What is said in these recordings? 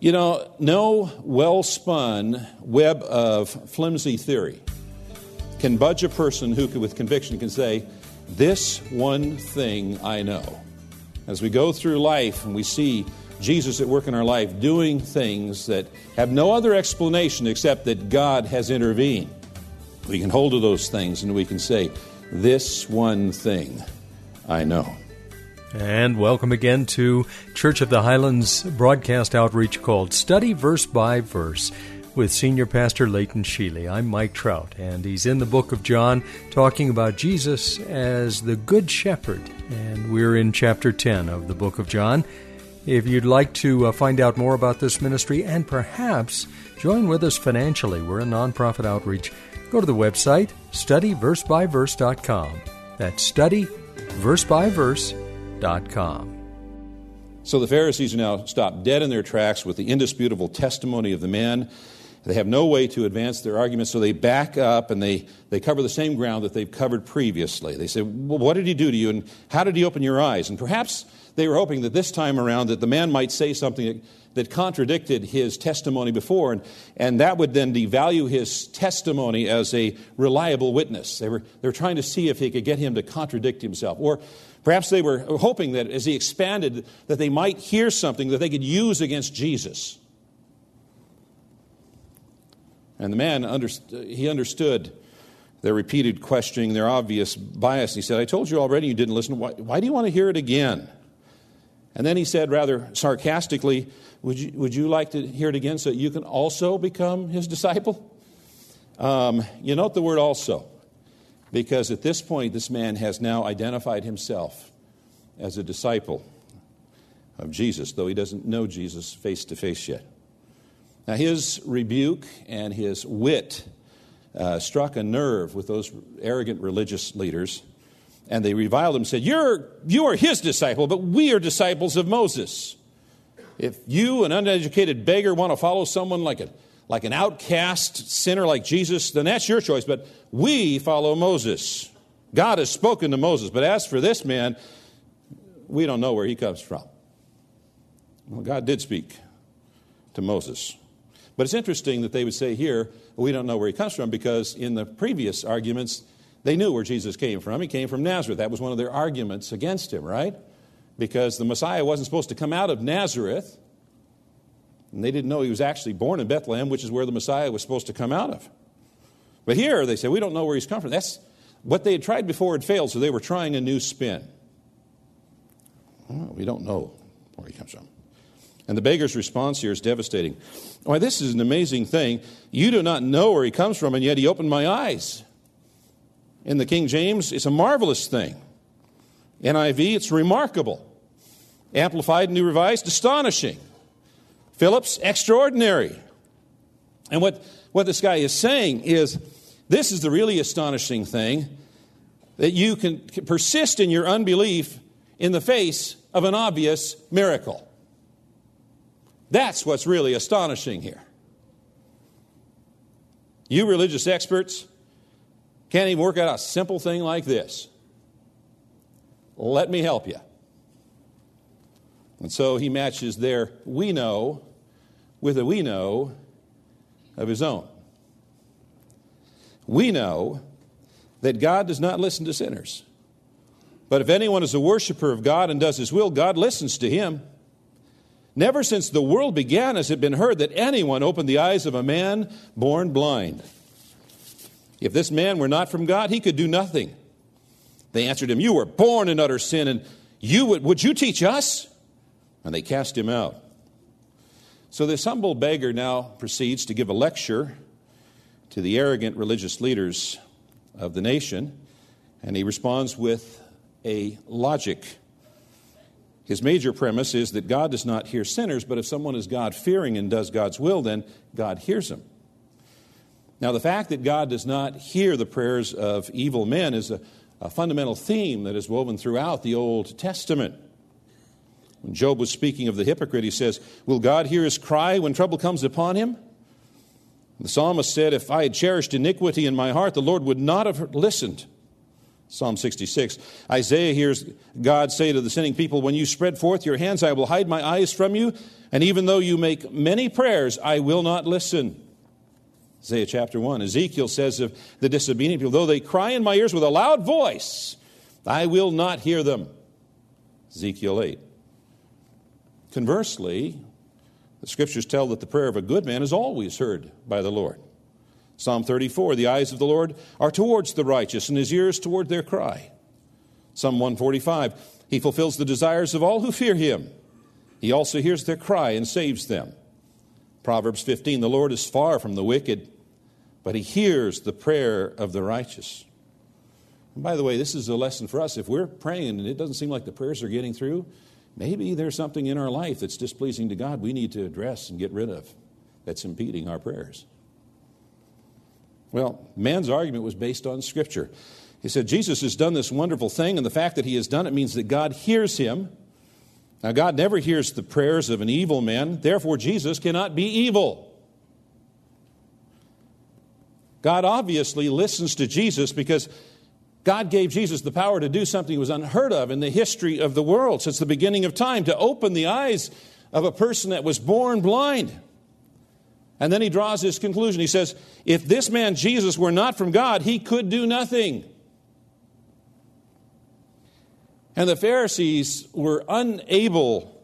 You know, no well spun web of flimsy theory can budge a person who, with conviction, can say, This one thing I know. As we go through life and we see Jesus at work in our life doing things that have no other explanation except that God has intervened, we can hold to those things and we can say, This one thing I know. And welcome again to Church of the Highlands broadcast outreach called Study Verse by Verse with Senior Pastor Leighton Sheely. I'm Mike Trout, and he's in the book of John talking about Jesus as the Good Shepherd. And we're in chapter 10 of the book of John. If you'd like to uh, find out more about this ministry and perhaps join with us financially, we're a nonprofit outreach. Go to the website studyversebyverse.com. That's So the Pharisees are now stopped dead in their tracks with the indisputable testimony of the man. They have no way to advance their argument, so they back up and they, they cover the same ground that they've covered previously. They say, Well, what did he do to you, and how did he open your eyes? And perhaps they were hoping that this time around that the man might say something that, that contradicted his testimony before, and, and that would then devalue his testimony as a reliable witness. They were, they were trying to see if he could get him to contradict himself. Or Perhaps they were hoping that as he expanded, that they might hear something that they could use against Jesus. And the man, he understood their repeated questioning, their obvious bias. He said, I told you already you didn't listen. Why, why do you want to hear it again? And then he said, rather sarcastically, would you, would you like to hear it again so you can also become his disciple? Um, you note the word also. Because at this point, this man has now identified himself as a disciple of Jesus, though he doesn't know Jesus face to face yet. Now, his rebuke and his wit uh, struck a nerve with those arrogant religious leaders, and they reviled him and said, You're, You are his disciple, but we are disciples of Moses. If you, an uneducated beggar, want to follow someone like a like an outcast sinner like Jesus, then that's your choice. But we follow Moses. God has spoken to Moses. But as for this man, we don't know where he comes from. Well, God did speak to Moses. But it's interesting that they would say here, we don't know where he comes from, because in the previous arguments, they knew where Jesus came from. He came from Nazareth. That was one of their arguments against him, right? Because the Messiah wasn't supposed to come out of Nazareth. And they didn't know he was actually born in Bethlehem, which is where the Messiah was supposed to come out of. But here they say, we don't know where he's come from. That's what they had tried before had failed, so they were trying a new spin. Well, we don't know where he comes from. And the beggar's response here is devastating. Why, this is an amazing thing. You do not know where he comes from, and yet he opened my eyes. In the King James, it's a marvelous thing. NIV, it's remarkable. Amplified and New Revised, astonishing. Phillips, extraordinary. And what, what this guy is saying is this is the really astonishing thing that you can persist in your unbelief in the face of an obvious miracle. That's what's really astonishing here. You religious experts can't even work out a simple thing like this. Let me help you. And so he matches their we know with a we know of his own. We know that God does not listen to sinners. But if anyone is a worshiper of God and does his will, God listens to him. Never since the world began has it been heard that anyone opened the eyes of a man born blind. If this man were not from God, he could do nothing. They answered him, You were born in utter sin, and you would, would you teach us? And they cast him out. So this humble beggar now proceeds to give a lecture to the arrogant religious leaders of the nation, and he responds with a logic. His major premise is that God does not hear sinners, but if someone is God fearing and does God's will, then God hears him. Now, the fact that God does not hear the prayers of evil men is a, a fundamental theme that is woven throughout the Old Testament. When Job was speaking of the hypocrite, he says, Will God hear his cry when trouble comes upon him? The psalmist said, If I had cherished iniquity in my heart, the Lord would not have listened. Psalm 66. Isaiah hears God say to the sinning people, When you spread forth your hands, I will hide my eyes from you, and even though you make many prayers, I will not listen. Isaiah chapter 1. Ezekiel says of the disobedient people, Though they cry in my ears with a loud voice, I will not hear them. Ezekiel 8. Conversely, the scriptures tell that the prayer of a good man is always heard by the Lord. Psalm 34 The eyes of the Lord are towards the righteous, and his ears toward their cry. Psalm 145 He fulfills the desires of all who fear him. He also hears their cry and saves them. Proverbs 15 The Lord is far from the wicked, but he hears the prayer of the righteous. And by the way, this is a lesson for us. If we're praying and it doesn't seem like the prayers are getting through, maybe there's something in our life that's displeasing to God we need to address and get rid of that's impeding our prayers. Well, man's argument was based on Scripture. He said, Jesus has done this wonderful thing, and the fact that he has done it means that God hears him. Now, God never hears the prayers of an evil man, therefore, Jesus cannot be evil. God obviously listens to Jesus because God gave Jesus the power to do something that was unheard of in the history of the world since the beginning of time to open the eyes of a person that was born blind. And then he draws his conclusion. He says, If this man Jesus were not from God, he could do nothing. And the Pharisees were unable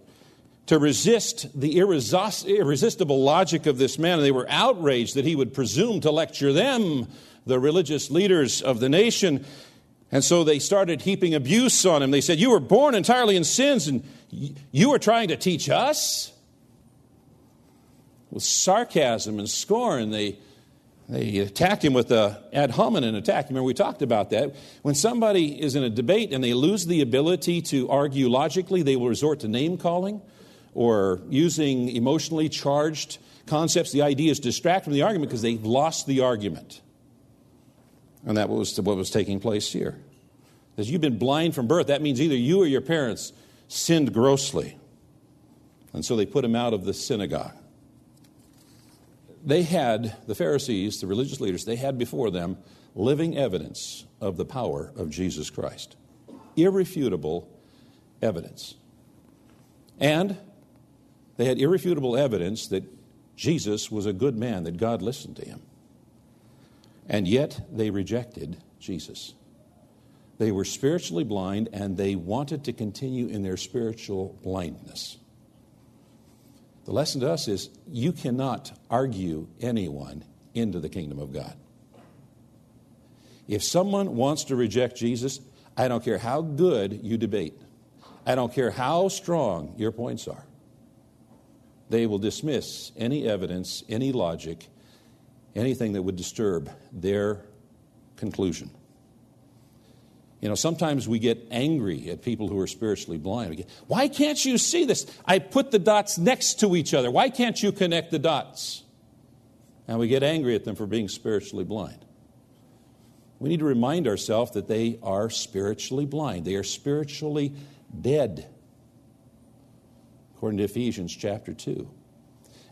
to resist the irresistible logic of this man. And they were outraged that he would presume to lecture them, the religious leaders of the nation. And so they started heaping abuse on him. They said, You were born entirely in sins, and you are trying to teach us? with sarcasm and scorn. They, they attacked him with a ad hominem attack. Remember, we talked about that. When somebody is in a debate and they lose the ability to argue logically, they will resort to name calling or using emotionally charged concepts. The idea is distract from the argument because they've lost the argument. And that was what was taking place here. As you've been blind from birth, that means either you or your parents sinned grossly. And so they put him out of the synagogue they had, the Pharisees, the religious leaders, they had before them living evidence of the power of Jesus Christ. Irrefutable evidence. And they had irrefutable evidence that Jesus was a good man, that God listened to him. And yet they rejected Jesus. They were spiritually blind and they wanted to continue in their spiritual blindness. The lesson to us is you cannot argue anyone into the kingdom of God. If someone wants to reject Jesus, I don't care how good you debate, I don't care how strong your points are, they will dismiss any evidence, any logic, anything that would disturb their conclusion. You know, sometimes we get angry at people who are spiritually blind. Get, Why can't you see this? I put the dots next to each other. Why can't you connect the dots? And we get angry at them for being spiritually blind. We need to remind ourselves that they are spiritually blind, they are spiritually dead, according to Ephesians chapter 2.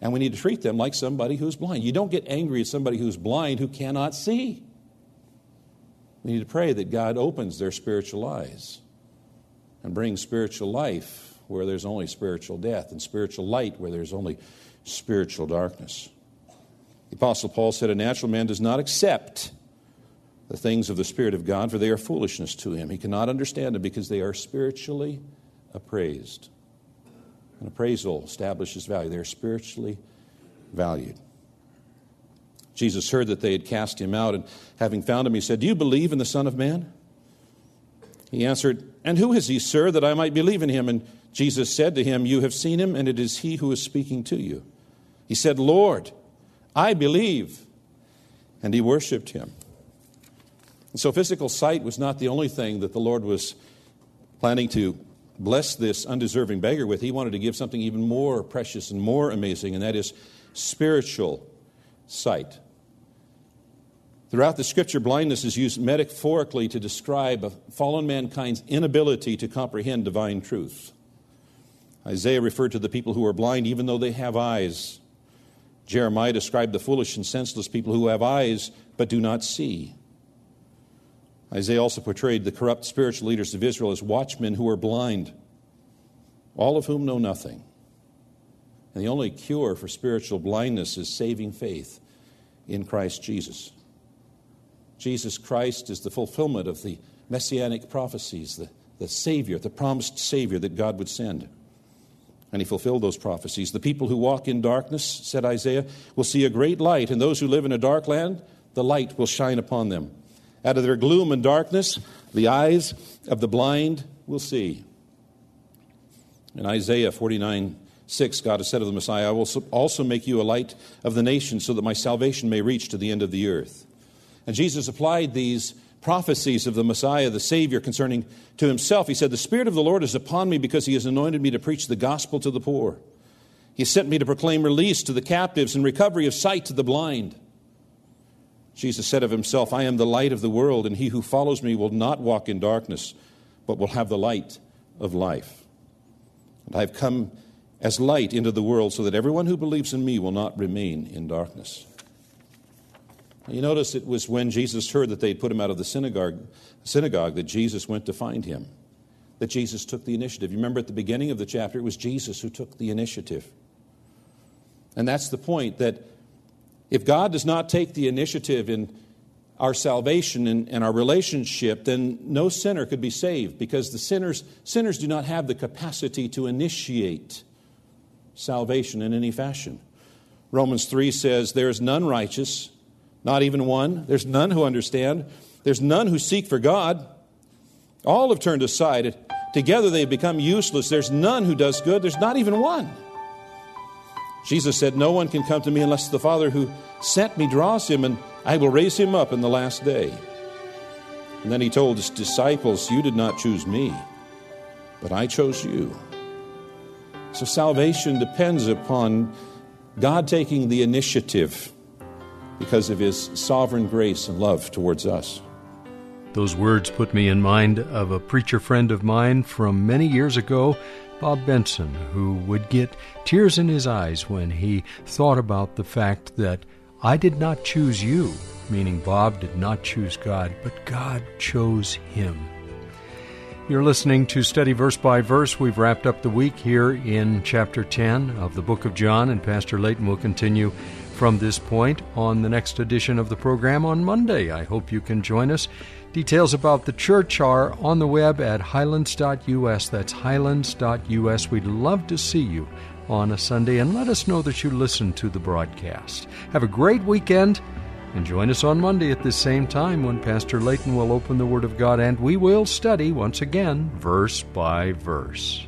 And we need to treat them like somebody who's blind. You don't get angry at somebody who's blind who cannot see. We need to pray that God opens their spiritual eyes and brings spiritual life where there's only spiritual death and spiritual light where there's only spiritual darkness. The Apostle Paul said, A natural man does not accept the things of the Spirit of God, for they are foolishness to him. He cannot understand them because they are spiritually appraised. An appraisal establishes value. They are spiritually valued. Jesus heard that they had cast him out, and having found him, he said, Do you believe in the Son of Man? He answered, And who is he, sir, that I might believe in him? And Jesus said to him, You have seen him, and it is he who is speaking to you. He said, Lord, I believe. And he worshiped him. And so physical sight was not the only thing that the Lord was planning to bless this undeserving beggar with, he wanted to give something even more precious and more amazing, and that is spiritual sight. Throughout the scripture, blindness is used metaphorically to describe fallen mankind's inability to comprehend divine truth. Isaiah referred to the people who are blind even though they have eyes. Jeremiah described the foolish and senseless people who have eyes but do not see. Isaiah also portrayed the corrupt spiritual leaders of Israel as watchmen who are blind, all of whom know nothing. And the only cure for spiritual blindness is saving faith in Christ Jesus. Jesus Christ is the fulfillment of the messianic prophecies, the, the Savior, the promised Savior that God would send. And he fulfilled those prophecies. The people who walk in darkness, said Isaiah, will see a great light, and those who live in a dark land, the light will shine upon them. Out of their gloom and darkness, the eyes of the blind will see. In Isaiah 49 6, God has said of the Messiah, I will also make you a light of the nations so that my salvation may reach to the end of the earth. And Jesus applied these prophecies of the Messiah, the Savior, concerning to himself. He said, The Spirit of the Lord is upon me because he has anointed me to preach the gospel to the poor. He sent me to proclaim release to the captives and recovery of sight to the blind. Jesus said of himself, I am the light of the world, and he who follows me will not walk in darkness, but will have the light of life. And I have come as light into the world so that everyone who believes in me will not remain in darkness. You notice it was when Jesus heard that they had put him out of the synagogue, synagogue that Jesus went to find him, that Jesus took the initiative. You remember at the beginning of the chapter, it was Jesus who took the initiative. And that's the point that if God does not take the initiative in our salvation and, and, our relationship, then no sinner could be saved because the sinners, sinners do not have the capacity to initiate salvation in any fashion. Romans 3 says, There is none righteous, not even one. There's none who understand. There's none who seek for God. All have turned aside. Together they have become useless. There's none who does good. There's not even one. Jesus said, No one can come to me unless the Father who sent me draws him, and I will raise him up in the last day. And then he told his disciples, You did not choose me, but I chose you. So salvation depends upon God taking the initiative because of his sovereign grace and love towards us. Those words put me in mind of a preacher friend of mine from many years ago, Bob Benson, who would get tears in his eyes when he thought about the fact that I did not choose you, meaning Bob did not choose God, but God chose him. You're listening to Study Verse by Verse. We've wrapped up the week here in chapter 10 of the book of John, and Pastor Leighton will continue from this point on the next edition of the program on Monday. I hope you can join us. Details about the church are on the web at highlands.us. That's highlands.us. We'd love to see you on a Sunday and let us know that you listened to the broadcast. Have a great weekend and join us on Monday at this same time when Pastor Leighton will open the Word of God and we will study once again verse by verse.